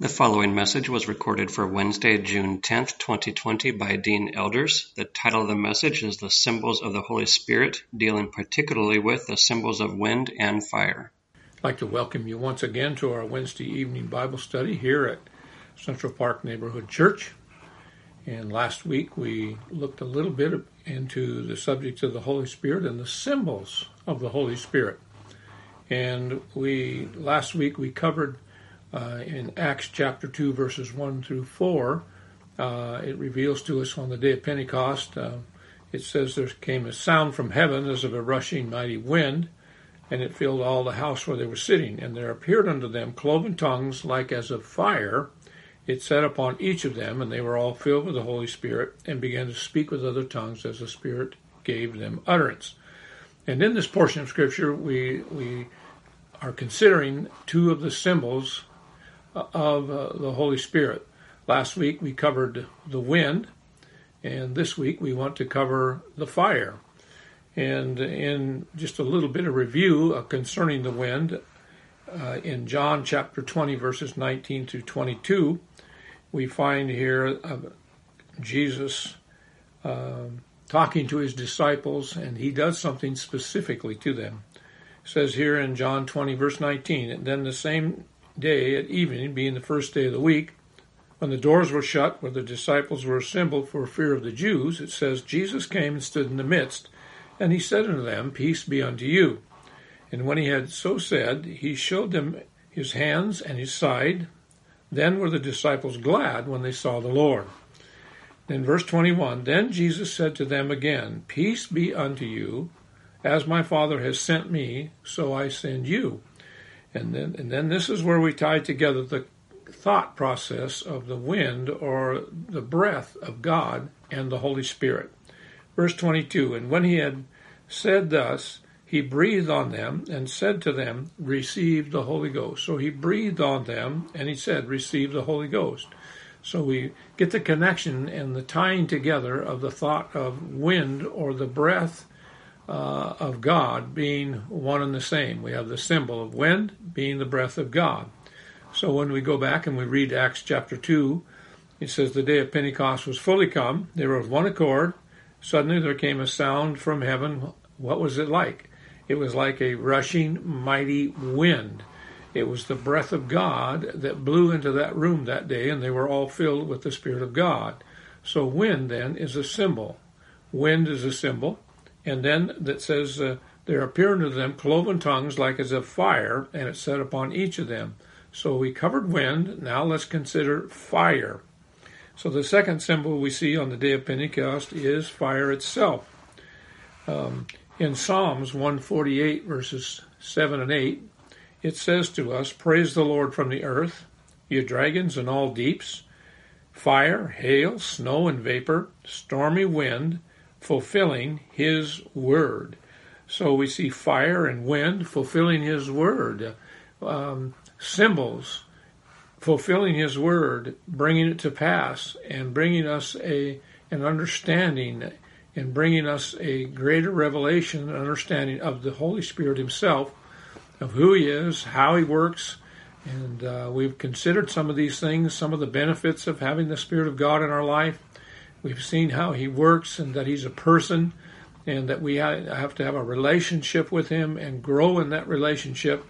The following message was recorded for Wednesday, June 10th, 2020 by Dean Elders. The title of the message is The Symbols of the Holy Spirit, dealing particularly with the symbols of wind and fire. I'd like to welcome you once again to our Wednesday evening Bible study here at Central Park Neighborhood Church. And last week we looked a little bit into the subject of the Holy Spirit and the symbols of the Holy Spirit. And we last week we covered uh, in Acts chapter 2, verses 1 through 4, uh, it reveals to us on the day of Pentecost, uh, it says there came a sound from heaven as of a rushing mighty wind, and it filled all the house where they were sitting. And there appeared unto them cloven tongues like as of fire. It set upon each of them, and they were all filled with the Holy Spirit, and began to speak with other tongues as the Spirit gave them utterance. And in this portion of Scripture, we we are considering two of the symbols of uh, the Holy Spirit. Last week we covered the wind, and this week we want to cover the fire. And in just a little bit of review uh, concerning the wind, uh, in John chapter 20, verses 19 through 22, we find here uh, Jesus um, talking to his disciples, and he does something specifically to them. It says here in John 20, verse 19, and then the same day at evening, being the first day of the week, when the doors were shut, where the disciples were assembled for fear of the Jews, it says, Jesus came and stood in the midst, and he said unto them, Peace be unto you. And when he had so said, he showed them his hands and his side. Then were the disciples glad when they saw the Lord. In verse 21, Then Jesus said to them again, Peace be unto you. As my Father has sent me, so I send you. And then, and then this is where we tie together the thought process of the wind or the breath of God and the Holy Spirit. Verse 22 And when he had said thus, he breathed on them and said to them, Receive the Holy Ghost. So he breathed on them and he said, Receive the Holy Ghost. So we get the connection and the tying together of the thought of wind or the breath uh, of God being one and the same. We have the symbol of wind being the breath of God. So when we go back and we read Acts chapter 2, it says, The day of Pentecost was fully come. They were of one accord. Suddenly there came a sound from heaven. What was it like? It was like a rushing, mighty wind. It was the breath of God that blew into that room that day, and they were all filled with the Spirit of God. So wind then is a symbol. Wind is a symbol. And then that says, uh, There appeared unto them cloven tongues like as of fire, and it set upon each of them. So we covered wind. Now let's consider fire. So the second symbol we see on the day of Pentecost is fire itself. Um, in Psalms 148, verses 7 and 8, it says to us, Praise the Lord from the earth, ye dragons and all deeps, fire, hail, snow, and vapor, stormy wind, fulfilling his word. So we see fire and wind fulfilling his word, um, symbols fulfilling his word, bringing it to pass, and bringing us a an understanding and bringing us a greater revelation and understanding of the Holy Spirit Himself, of who He is, how He works. And uh, we've considered some of these things, some of the benefits of having the Spirit of God in our life. We've seen how he works and that he's a person and that we have to have a relationship with him and grow in that relationship.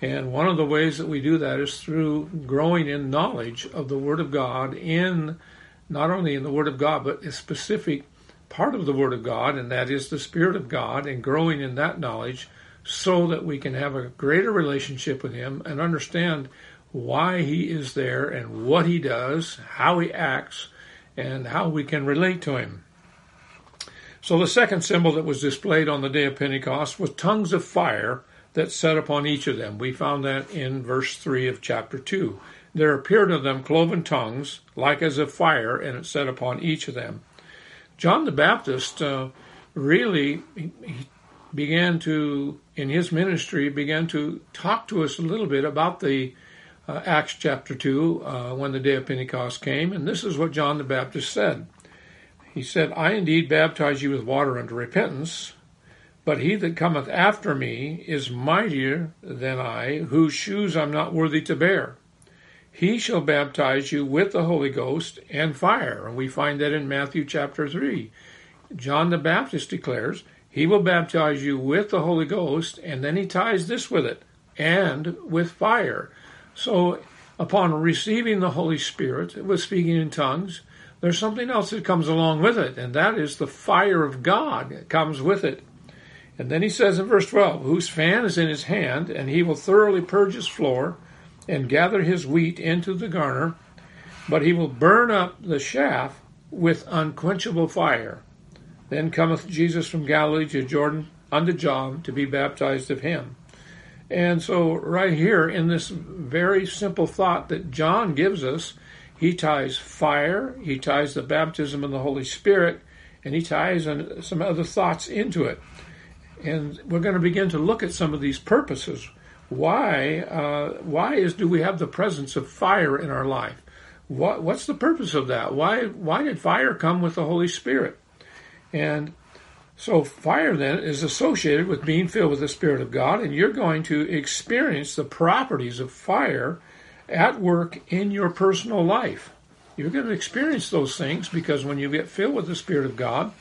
And one of the ways that we do that is through growing in knowledge of the Word of God in not only in the Word of God, but a specific part of the Word of God, and that is the Spirit of God, and growing in that knowledge so that we can have a greater relationship with Him and understand why He is there and what He does, how He acts, and how we can relate to him. So the second symbol that was displayed on the day of Pentecost was tongues of fire that set upon each of them. We found that in verse 3 of chapter 2. There appeared to them cloven tongues, like as of fire, and it set upon each of them. John the Baptist uh, really he began to, in his ministry, began to talk to us a little bit about the uh, Acts chapter 2 uh, when the day of Pentecost came, and this is what John the Baptist said. He said, I indeed baptize you with water unto repentance, but he that cometh after me is mightier than I, whose shoes I'm not worthy to bear. he shall baptize you with the Holy Ghost and fire. And we find that in Matthew chapter 3. John the Baptist declares, He will baptize you with the Holy Ghost, and then he ties this with it, and with fire. So, upon receiving the Holy Spirit with speaking in tongues, there's something else that comes along with it, and that is the fire of God that comes with it. And then he says in verse 12, Whose fan is in his hand, and he will thoroughly purge his floor, and gather his wheat into the garner, but he will burn up the chaff with unquenchable fire. Then cometh Jesus from Galilee to Jordan unto John to be baptized of him. And so, right here in this very simple thought that John gives us, he ties fire, he ties the baptism of the Holy Spirit, and he ties some other thoughts into it. And we're going to begin to look at some of these purposes. Why? Uh, why is do we have the presence of fire in our life? What, what's the purpose of that? Why? Why did fire come with the Holy Spirit? And so fire then is associated with being filled with the Spirit of God, and you're going to experience the properties of fire at work in your personal life. You're going to experience those things because when you get filled with the Spirit of God,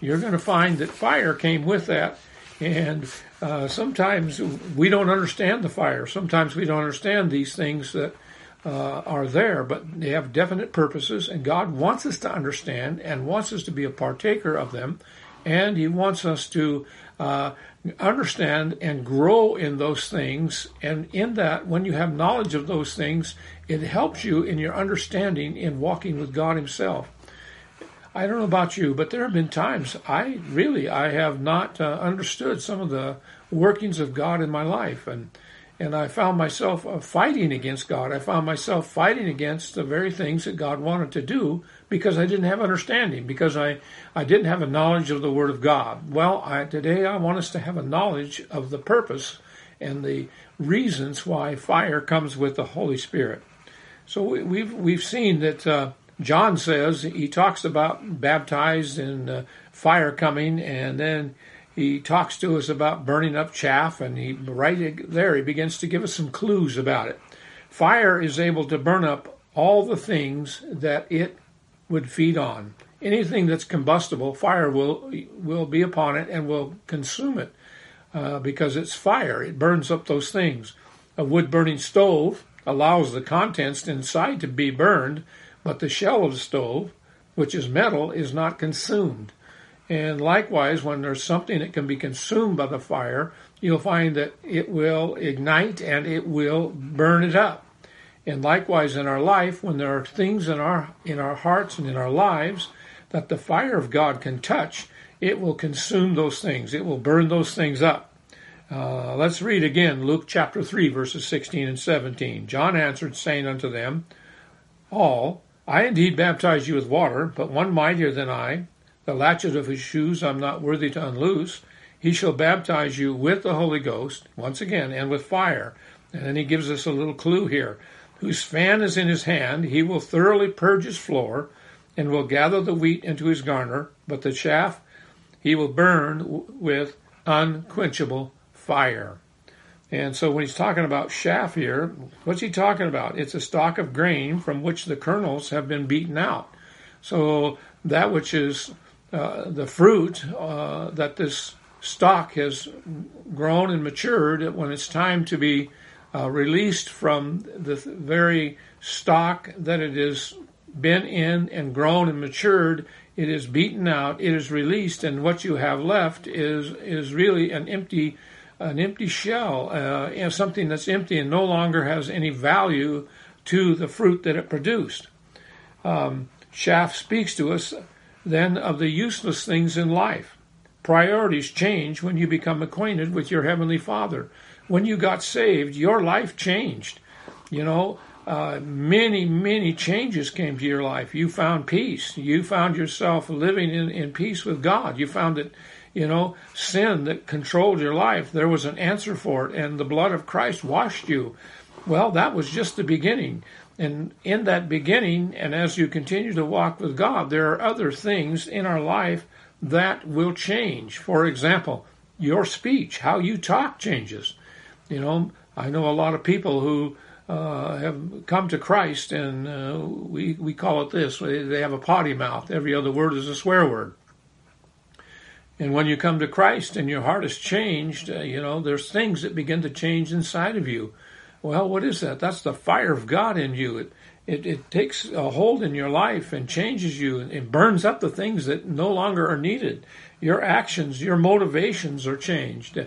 you're going to find that fire came with that. And uh, sometimes we don't understand the fire. Sometimes we don't understand these things that uh, are there, but they have definite purposes, and God wants us to understand and wants us to be a partaker of them, and He wants us to uh, understand and grow in those things. And in that, when you have knowledge of those things, it helps you in your understanding in walking with God Himself. I don't know about you, but there have been times I really I have not uh, understood some of the workings of God in my life, and and I found myself uh, fighting against God. I found myself fighting against the very things that God wanted to do because I didn't have understanding, because I, I didn't have a knowledge of the Word of God. Well, I, today I want us to have a knowledge of the purpose and the reasons why fire comes with the Holy Spirit. So we, we've we've seen that uh, John says he talks about baptized and uh, fire coming, and then he talks to us about burning up chaff, and he right there he begins to give us some clues about it. Fire is able to burn up all the things that it would feed on. Anything that's combustible, fire will will be upon it and will consume it uh, because it's fire. It burns up those things. A wood burning stove allows the contents inside to be burned, but the shell of the stove, which is metal, is not consumed. And likewise, when there's something that can be consumed by the fire, you'll find that it will ignite and it will burn it up. And likewise in our life, when there are things in our in our hearts and in our lives that the fire of God can touch, it will consume those things. It will burn those things up. Uh, let's read again Luke chapter 3, verses 16 and 17. John answered, saying unto them, All, I indeed baptize you with water, but one mightier than I, the latchet of his shoes I'm not worthy to unloose. He shall baptize you with the Holy Ghost, once again, and with fire. And then he gives us a little clue here. Whose fan is in his hand, he will thoroughly purge his floor, and will gather the wheat into his garner, but the chaff he will burn with unquenchable fire. And so when he's talking about chaff here, what's he talking about? It's a stalk of grain from which the kernels have been beaten out. So that which is uh, the fruit uh, that this stock has grown and matured when it's time to be uh, released from the very stock that it has been in and grown and matured. It is beaten out. It is released. And what you have left is is really an empty an empty shell uh, something that's empty and no longer has any value to the fruit that it produced. Um, speaks to us then of the useless things in life. Priorities change when you become acquainted with your Heavenly Father. When you got saved, your life changed. You know, uh, many, many changes came to your life. You found peace. You found yourself living in, in peace with God. You found that, you know, sin that controlled your life, there was an answer for it, and the blood of Christ washed you. Well, that was just the beginning. And in that beginning, and as you continue to walk with God, there are other things in our life that will change. For example, your speech, how you talk changes. You know, I know a lot of people who uh, have come to Christ, and uh, we we call it this. They have a potty mouth. Every other word is a swear word. And when you come to Christ and your heart is changed, uh, you know, there's things that begin to change inside of you. Well, what is that? That's the fire of God in you. It, it, it takes a hold in your life and changes you and burns up the things that no longer are needed. Your actions, your motivations are changed.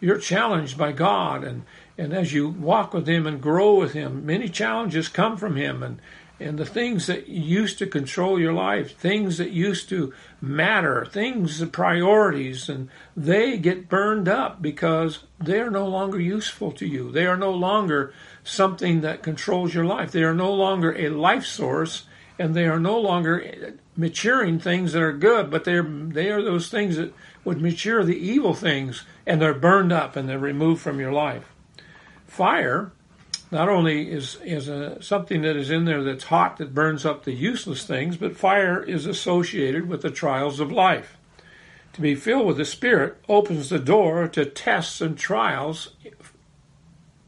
You're challenged by God. And, and as you walk with Him and grow with Him, many challenges come from Him. And, and the things that used to control your life, things that used to matter, things, the priorities, and they get burned up because they are no longer useful to you. They are no longer something that controls your life. They are no longer a life source, and they are no longer maturing things that are good, but they're they are those things that would mature the evil things, and they're burned up and they're removed from your life. Fire not only is is a, something that is in there that's hot that burns up the useless things, but fire is associated with the trials of life. To be filled with the Spirit opens the door to tests and trials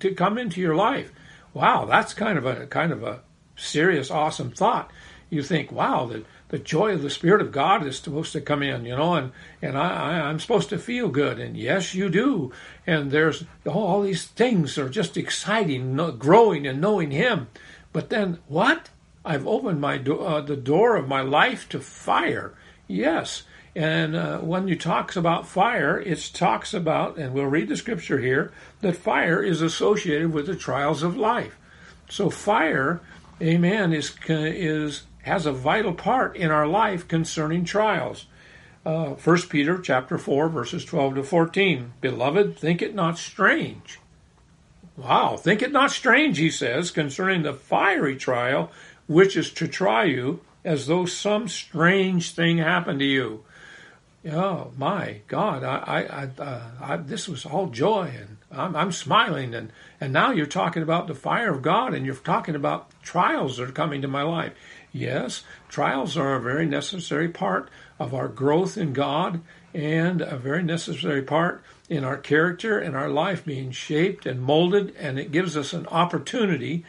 to come into your life. Wow, that's kind of a kind of a serious, awesome thought. You think, wow, the the joy of the Spirit of God is supposed to come in, you know, and, and I, I, am supposed to feel good. And yes, you do. And there's all, all these things are just exciting, growing and knowing Him. But then what? I've opened my do- uh, the door of my life to fire. Yes. And uh, when you talks about fire, it talks about, and we'll read the scripture here, that fire is associated with the trials of life. So fire, amen, is is has a vital part in our life concerning trials. Uh, 1 Peter chapter 4 verses 12 to 14. Beloved, think it not strange. Wow, think it not strange, he says, concerning the fiery trial which is to try you as though some strange thing happened to you. Oh my God! I, I, I, I this was all joy, and I'm, I'm, smiling, and and now you're talking about the fire of God, and you're talking about trials that are coming to my life. Yes, trials are a very necessary part of our growth in God and a very necessary part in our character and our life being shaped and molded, and it gives us an opportunity,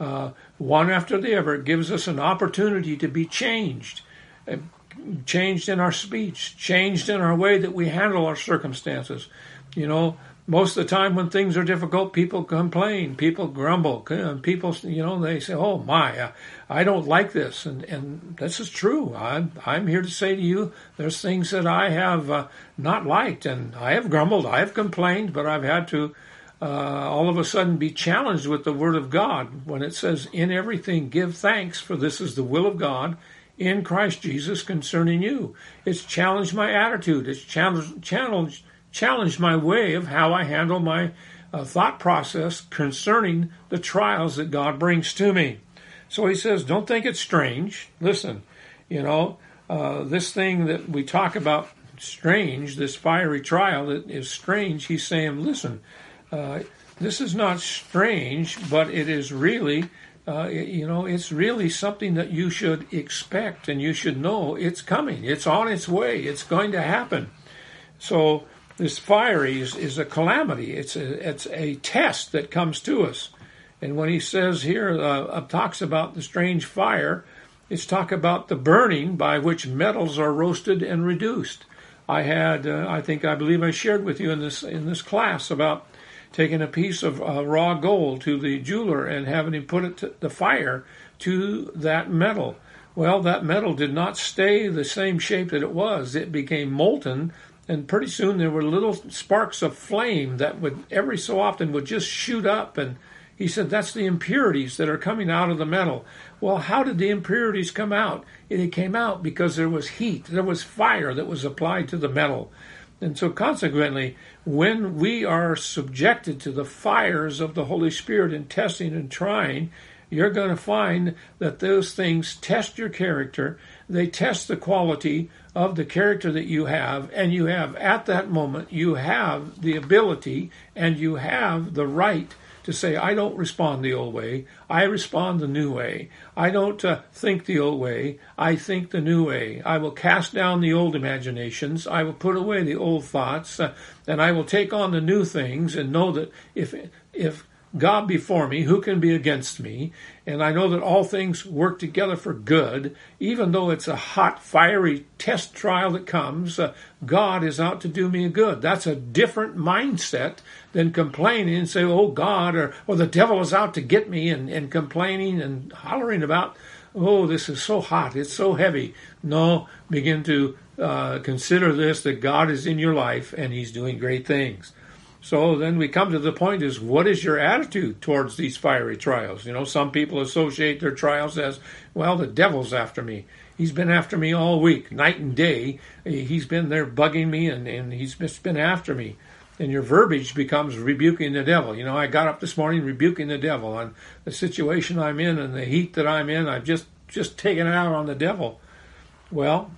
uh, one after the other, it gives us an opportunity to be changed. Uh, changed in our speech, changed in our way that we handle our circumstances. You know, most of the time when things are difficult, people complain, people grumble, and people, you know, they say, "Oh my, uh, I don't like this," and and this is true. I'm I'm here to say to you, there's things that I have uh, not liked, and I have grumbled, I have complained, but I've had to. Uh, all of a sudden, be challenged with the Word of God when it says, "In everything, give thanks, for this is the will of God in Christ Jesus concerning you." It's challenged my attitude. It's challenged challenged challenged my way of how I handle my uh, thought process concerning the trials that God brings to me. So he says, don't think it's strange. Listen, you know, uh, this thing that we talk about strange, this fiery trial that is strange, he's saying, listen, uh, this is not strange, but it is really, uh, you know, it's really something that you should expect and you should know it's coming. It's on its way. It's going to happen. So this fire is, is a calamity. It's a, it's a test that comes to us. And when he says here, uh, talks about the strange fire, it's talk about the burning by which metals are roasted and reduced. I had, uh, I think, I believe I shared with you in this in this class about taking a piece of uh, raw gold to the jeweler and having him put it to the fire to that metal. Well, that metal did not stay the same shape that it was. It became molten and pretty soon there were little sparks of flame that would every so often would just shoot up. And he said that's the impurities that are coming out of the metal. Well how did the impurities come out? It came out because there was heat. There was fire that was applied to the metal. And so consequently when we are subjected to the fires of the holy spirit in testing and trying you're going to find that those things test your character. They test the quality of the character that you have, and you have at that moment, you have the ability and you have the right to say, I don't respond the old way, I respond the new way. I don't uh, think the old way, I think the new way. I will cast down the old imaginations, I will put away the old thoughts, uh, and I will take on the new things and know that if, if God before me, who can be against me? And I know that all things work together for good, even though it's a hot, fiery test trial that comes. Uh, God is out to do me a good. That's a different mindset than complaining and say, "Oh God," or "or the devil is out to get me," and, and complaining and hollering about, "Oh, this is so hot, it's so heavy." No, begin to uh, consider this that God is in your life and He's doing great things. So then we come to the point is what is your attitude towards these fiery trials? You know, some people associate their trials as, well, the devil's after me. He's been after me all week, night and day. He's been there bugging me and, and he's been after me. And your verbiage becomes rebuking the devil. You know, I got up this morning rebuking the devil on the situation I'm in and the heat that I'm in. I've just, just taken it out on the devil. Well,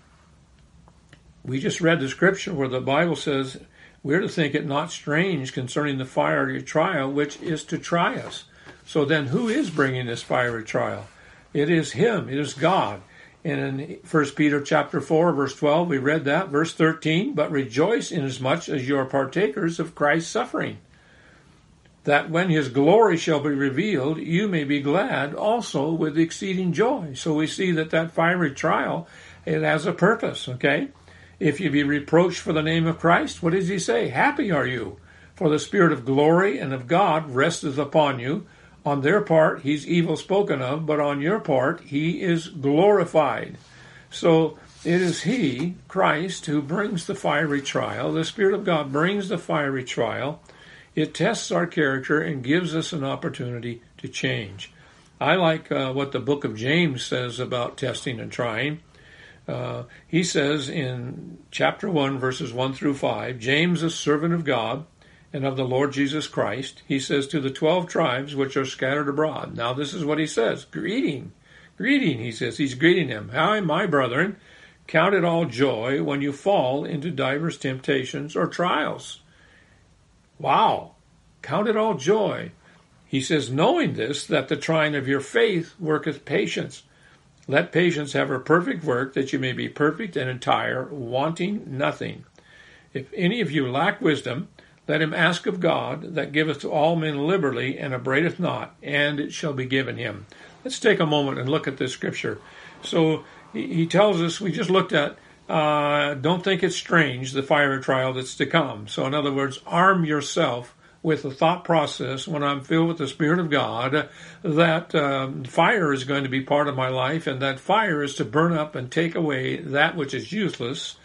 we just read the scripture where the Bible says we're to think it not strange concerning the fiery trial which is to try us. So then, who is bringing this fiery trial? It is Him. It is God. And in 1 Peter chapter 4, verse 12, we read that. Verse 13, but rejoice inasmuch as you are partakers of Christ's suffering, that when his glory shall be revealed, you may be glad also with exceeding joy. So we see that that fiery trial, it has a purpose, okay? If you be reproached for the name of Christ, what does he say? Happy are you, for the Spirit of glory and of God resteth upon you. On their part, he's evil spoken of, but on your part, he is glorified. So it is he, Christ, who brings the fiery trial. The Spirit of God brings the fiery trial. It tests our character and gives us an opportunity to change. I like uh, what the book of James says about testing and trying. Uh, he says in chapter 1, verses 1 through 5, James, a servant of God and of the Lord Jesus Christ, he says to the 12 tribes which are scattered abroad. Now, this is what he says Greeting, greeting, he says. He's greeting them. Hi, my brethren. Count it all joy when you fall into divers temptations or trials. Wow. Count it all joy. He says, knowing this, that the trying of your faith worketh patience. Let patience have her perfect work, that you may be perfect and entire, wanting nothing. If any of you lack wisdom, let him ask of God, that giveth to all men liberally, and abradeth not, and it shall be given him. Let's take a moment and look at this scripture. So he tells us, we just looked at, uh, don't think it's strange, the fire trial that's to come. So, in other words, arm yourself with the thought process when I'm filled with the Spirit of God that um, fire is going to be part of my life, and that fire is to burn up and take away that which is useless.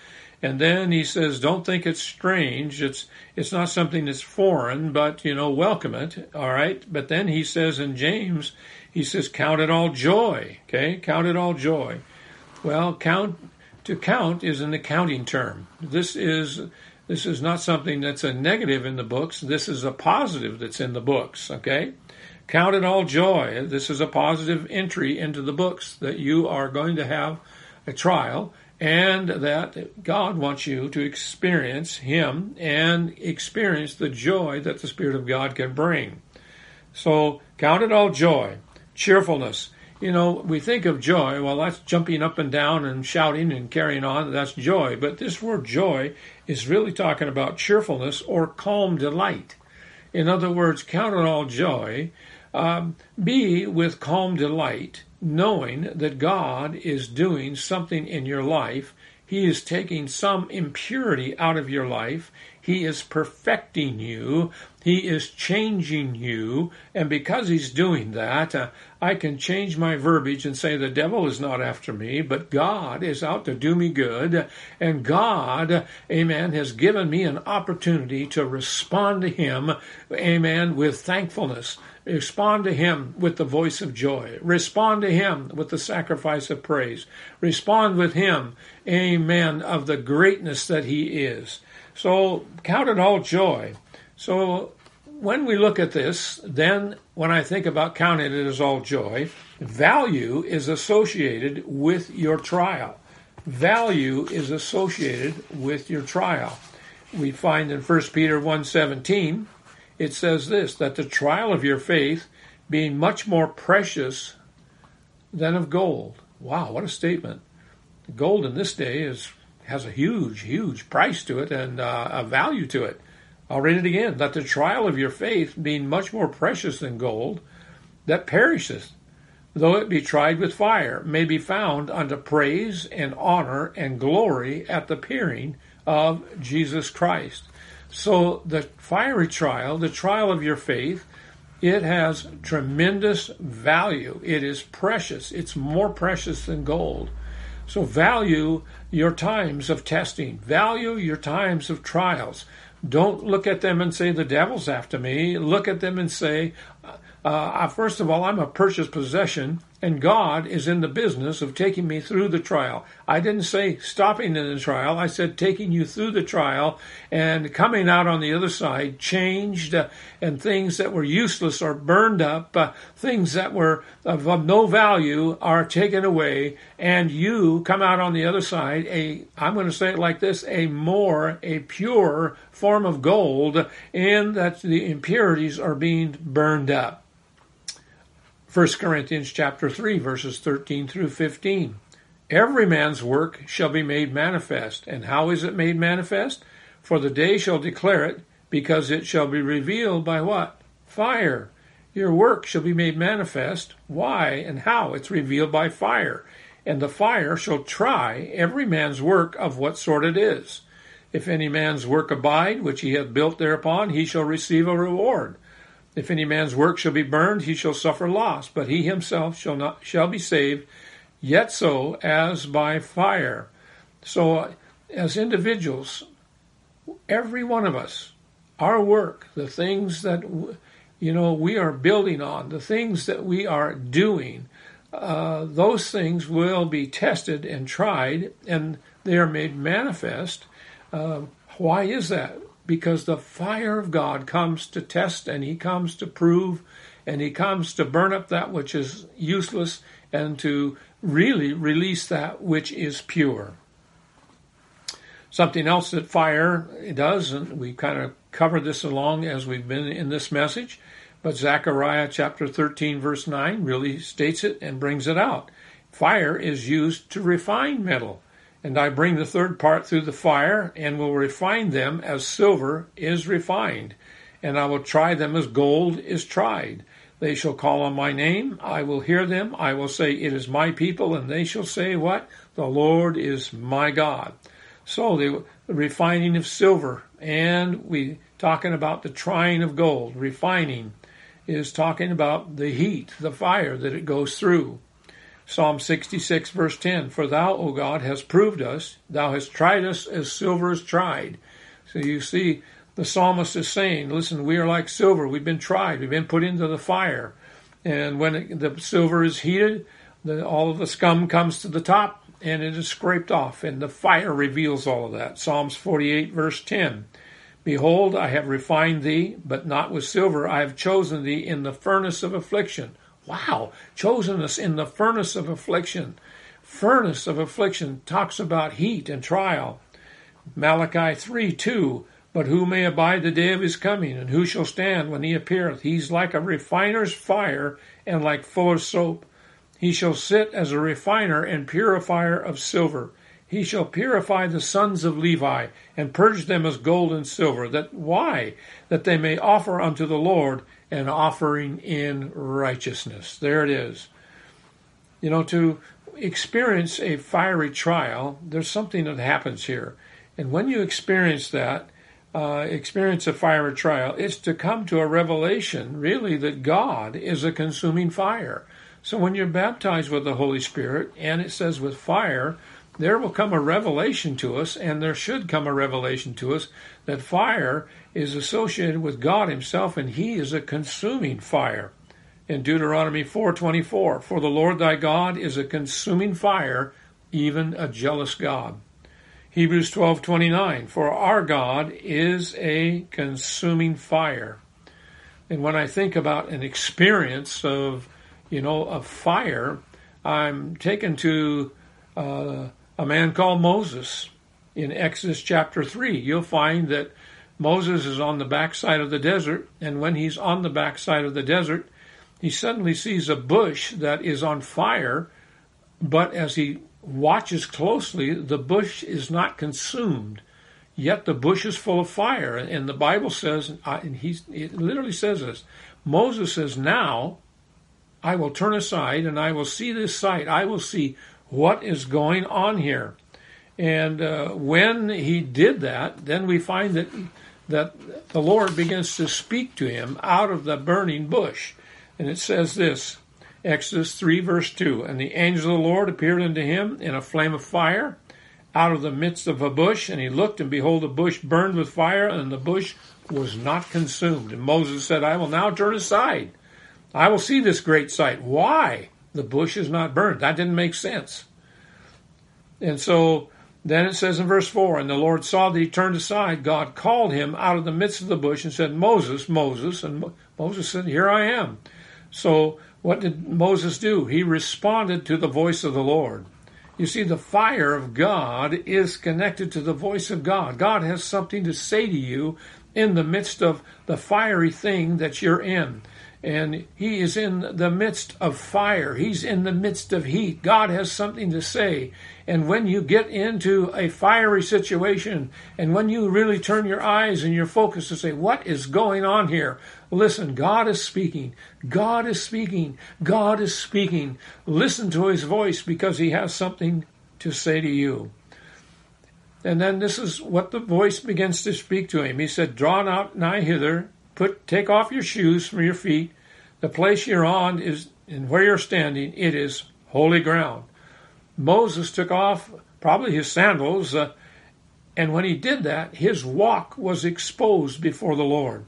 And then he says, "Don't think it's strange. It's it's not something that's foreign, but you know, welcome it. All right." But then he says in James, he says, "Count it all joy." Okay, count it all joy. Well, count to count is an accounting term. This is this is not something that's a negative in the books. This is a positive that's in the books, okay? Count it all joy. This is a positive entry into the books that you are going to have a trial and that God wants you to experience Him and experience the joy that the Spirit of God can bring. So count it all joy, cheerfulness, you know, we think of joy, well, that's jumping up and down and shouting and carrying on, that's joy. But this word joy is really talking about cheerfulness or calm delight. In other words, count it all joy. Um, be with calm delight, knowing that God is doing something in your life. He is taking some impurity out of your life. He is perfecting you. He is changing you. And because He's doing that, uh, I can change my verbiage and say the devil is not after me, but God is out to do me good. And God, amen, has given me an opportunity to respond to Him, amen, with thankfulness. Respond to Him with the voice of joy. Respond to Him with the sacrifice of praise. Respond with Him, amen, of the greatness that He is. So count it all joy. So when we look at this, then when I think about counting it as all joy, value is associated with your trial. Value is associated with your trial. We find in 1 Peter 1:17 it says this that the trial of your faith being much more precious than of gold. Wow, what a statement. Gold in this day is has a huge, huge price to it and uh, a value to it. I'll read it again. That the trial of your faith, being much more precious than gold, that perisheth, though it be tried with fire, may be found unto praise and honor and glory at the appearing of Jesus Christ. So the fiery trial, the trial of your faith, it has tremendous value. It is precious. It's more precious than gold. So value your times of testing. Value your times of trials. Don't look at them and say, the devil's after me. Look at them and say, uh, first of all, I'm a purchased possession, and God is in the business of taking me through the trial. I didn't say stopping in the trial. I said taking you through the trial and coming out on the other side changed, uh, and things that were useless are burned up, uh, things that were of, of no value are taken away, and you come out on the other side a, I'm going to say it like this, a more, a pure form of gold, and that the impurities are being burned up. 1 Corinthians chapter 3 verses 13 through 15. Every man's work shall be made manifest. And how is it made manifest? For the day shall declare it, because it shall be revealed by what? Fire. Your work shall be made manifest. Why and how? It's revealed by fire. And the fire shall try every man's work of what sort it is. If any man's work abide, which he hath built thereupon, he shall receive a reward. If any man's work shall be burned, he shall suffer loss, but he himself shall not shall be saved, yet so as by fire. So, as individuals, every one of us, our work, the things that you know we are building on, the things that we are doing, uh, those things will be tested and tried, and they are made manifest. Uh, why is that? Because the fire of God comes to test and he comes to prove and he comes to burn up that which is useless and to really release that which is pure. Something else that fire does, and we kind of covered this along as we've been in this message, but Zechariah chapter 13, verse 9 really states it and brings it out. Fire is used to refine metal. And I bring the third part through the fire, and will refine them as silver is refined. And I will try them as gold is tried. They shall call on my name. I will hear them. I will say, It is my people. And they shall say, What? The Lord is my God. So the refining of silver, and we talking about the trying of gold. Refining is talking about the heat, the fire that it goes through. Psalm 66, verse 10 For thou, O God, hast proved us, thou hast tried us as silver is tried. So you see, the psalmist is saying, Listen, we are like silver. We've been tried, we've been put into the fire. And when it, the silver is heated, the, all of the scum comes to the top and it is scraped off, and the fire reveals all of that. Psalms 48, verse 10. Behold, I have refined thee, but not with silver. I have chosen thee in the furnace of affliction. Wow, chosen us in the furnace of affliction. Furnace of affliction talks about heat and trial. Malachi 3 2. But who may abide the day of his coming, and who shall stand when he appeareth? He's like a refiner's fire, and like fuller's soap. He shall sit as a refiner and purifier of silver. He shall purify the sons of Levi, and purge them as gold and silver. That why? That they may offer unto the Lord and offering in righteousness. There it is. You know, to experience a fiery trial, there's something that happens here. And when you experience that, uh, experience a fiery trial, it's to come to a revelation, really, that God is a consuming fire. So when you're baptized with the Holy Spirit, and it says with fire, there will come a revelation to us, and there should come a revelation to us that fire is associated with God himself and he is a consuming fire. In Deuteronomy 4:24, for the Lord thy God is a consuming fire, even a jealous God. Hebrews 12:29, for our God is a consuming fire. And when I think about an experience of, you know, a fire, I'm taken to uh, a man called Moses in Exodus chapter 3. You'll find that Moses is on the backside of the desert, and when he's on the backside of the desert, he suddenly sees a bush that is on fire, but as he watches closely, the bush is not consumed. yet the bush is full of fire. And the Bible says, uh, and he it literally says this. Moses says, "Now I will turn aside and I will see this sight. I will see what is going on here." And uh, when he did that, then we find that that the Lord begins to speak to him out of the burning bush. And it says this Exodus 3, verse 2 And the angel of the Lord appeared unto him in a flame of fire out of the midst of a bush. And he looked, and behold, the bush burned with fire, and the bush was not consumed. And Moses said, I will now turn aside. I will see this great sight. Why? The bush is not burned. That didn't make sense. And so then it says in verse 4 And the Lord saw that he turned aside. God called him out of the midst of the bush and said, Moses, Moses. And Moses said, Here I am. So what did Moses do? He responded to the voice of the Lord. You see, the fire of God is connected to the voice of God. God has something to say to you in the midst of the fiery thing that you're in and he is in the midst of fire. He's in the midst of heat. God has something to say. And when you get into a fiery situation, and when you really turn your eyes and your focus to say, What is going on here? Listen, God is speaking. God is speaking. God is speaking. Listen to his voice because he has something to say to you. And then this is what the voice begins to speak to him. He said, Draw not nigh hither, put take off your shoes from your feet. The place you're on is and where you're standing, it is holy ground. Moses took off probably his sandals, uh, and when he did that, his walk was exposed before the Lord.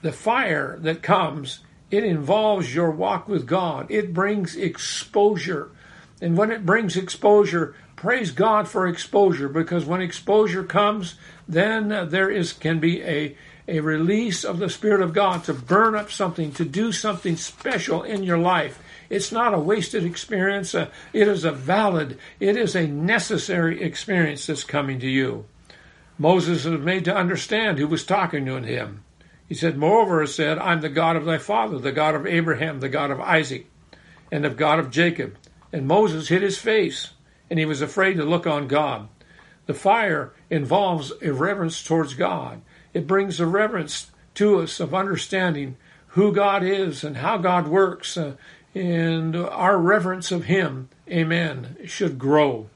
The fire that comes, it involves your walk with God. It brings exposure. And when it brings exposure, praise God for exposure because when exposure comes, then there is can be a a release of the Spirit of God to burn up something, to do something special in your life. It's not a wasted experience. Uh, it is a valid, it is a necessary experience that's coming to you. Moses was made to understand who was talking to him. He said, Moreover, said, I'm the God of thy father, the God of Abraham, the God of Isaac, and the God of Jacob. And Moses hid his face, and he was afraid to look on God. The fire involves a reverence towards God. It brings a reverence to us of understanding who God is and how God works, uh, and our reverence of Him, amen, should grow.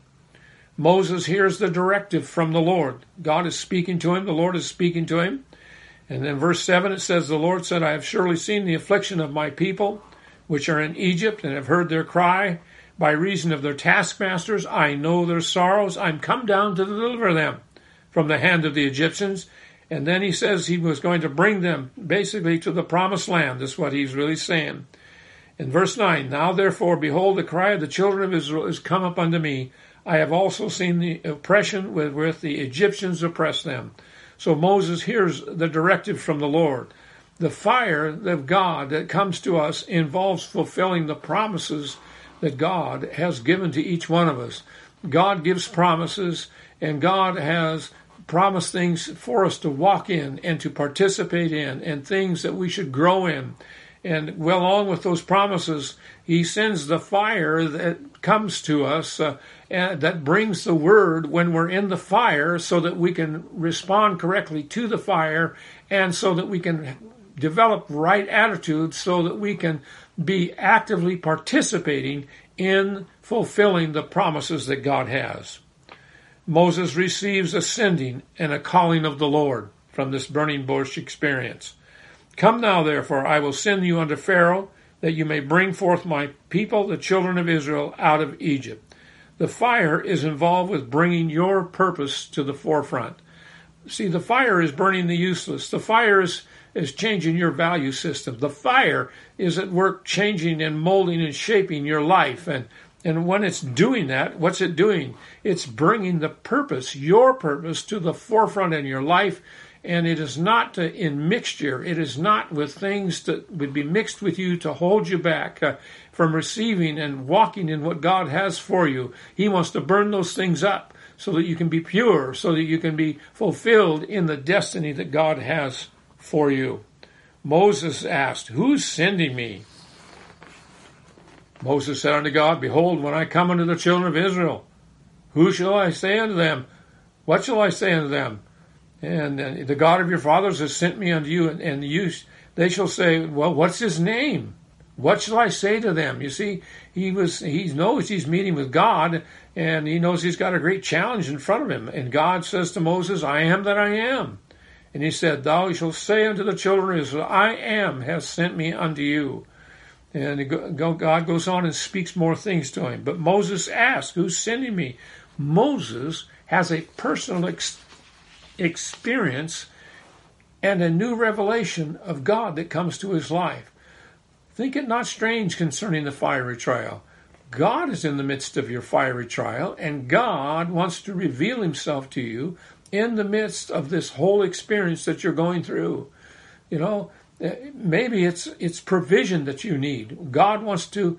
Moses hears the directive from the Lord. God is speaking to him, the Lord is speaking to him. And then verse 7 it says, The Lord said, I have surely seen the affliction of my people, which are in Egypt, and have heard their cry. By reason of their taskmasters, I know their sorrows. I'm come down to deliver them from the hand of the Egyptians, and then he says he was going to bring them basically to the promised land. That's what he's really saying. In verse 9, Now therefore, behold, the cry of the children of Israel is come up unto me. I have also seen the oppression with which the Egyptians oppress them. So Moses hears the directive from the Lord. The fire of God that comes to us involves fulfilling the promises that God has given to each one of us. God gives promises, and God has promised things for us to walk in and to participate in, and things that we should grow in. And well, along with those promises, He sends the fire that comes to us uh, and that brings the word when we're in the fire so that we can respond correctly to the fire and so that we can develop right attitudes so that we can be actively participating in fulfilling the promises that God has. Moses receives a sending and a calling of the Lord from this burning bush experience. Come now, therefore, I will send you unto Pharaoh, that you may bring forth my people, the children of Israel, out of Egypt. The fire is involved with bringing your purpose to the forefront. See, the fire is burning the useless. The fire is, is changing your value system. The fire is at work changing and molding and shaping your life and and when it's doing that, what's it doing? It's bringing the purpose, your purpose, to the forefront in your life. And it is not in mixture. It is not with things that would be mixed with you to hold you back uh, from receiving and walking in what God has for you. He wants to burn those things up so that you can be pure, so that you can be fulfilled in the destiny that God has for you. Moses asked, Who's sending me? Moses said unto God, Behold, when I come unto the children of Israel, who shall I say unto them, What shall I say unto them? And uh, the God of your fathers has sent me unto you, and, and you, they shall say, Well, what's his name? What shall I say to them? You see, he was he knows he's meeting with God, and he knows he's got a great challenge in front of him. And God says to Moses, "I am that I am." And he said, Thou shalt say unto the children of Israel, I am has sent me unto you. And God goes on and speaks more things to him. But Moses asked, Who's sending me? Moses has a personal ex- experience and a new revelation of God that comes to his life. Think it not strange concerning the fiery trial. God is in the midst of your fiery trial, and God wants to reveal himself to you in the midst of this whole experience that you're going through. You know, Uh, maybe it's it's provision that you need. God wants to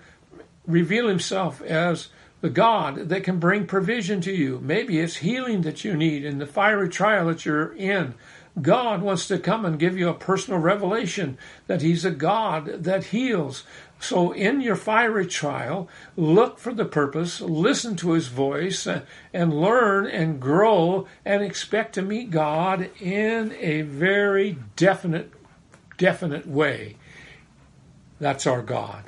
reveal himself as the God that can bring provision to you. Maybe it's healing that you need in the fiery trial that you're in. God wants to come and give you a personal revelation that He's a God that heals. So, in your fiery trial, look for the purpose, listen to His voice, uh, and learn and grow and expect to meet God in a very definite, definite way. That's our God.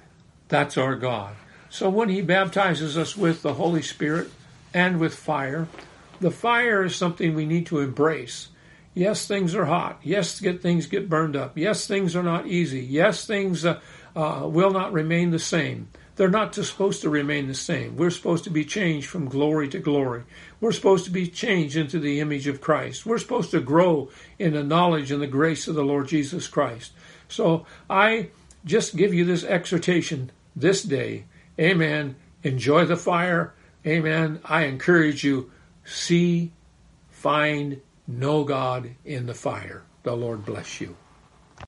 That's our God. So, when He baptizes us with the Holy Spirit and with fire, the fire is something we need to embrace. Yes, things are hot. Yes, get things get burned up. Yes, things are not easy. Yes, things uh, uh, will not remain the same. They're not supposed to remain the same. We're supposed to be changed from glory to glory. We're supposed to be changed into the image of Christ. We're supposed to grow in the knowledge and the grace of the Lord Jesus Christ. So I just give you this exhortation this day. Amen. Enjoy the fire. Amen. I encourage you. See, find, know God in the fire. The Lord bless you.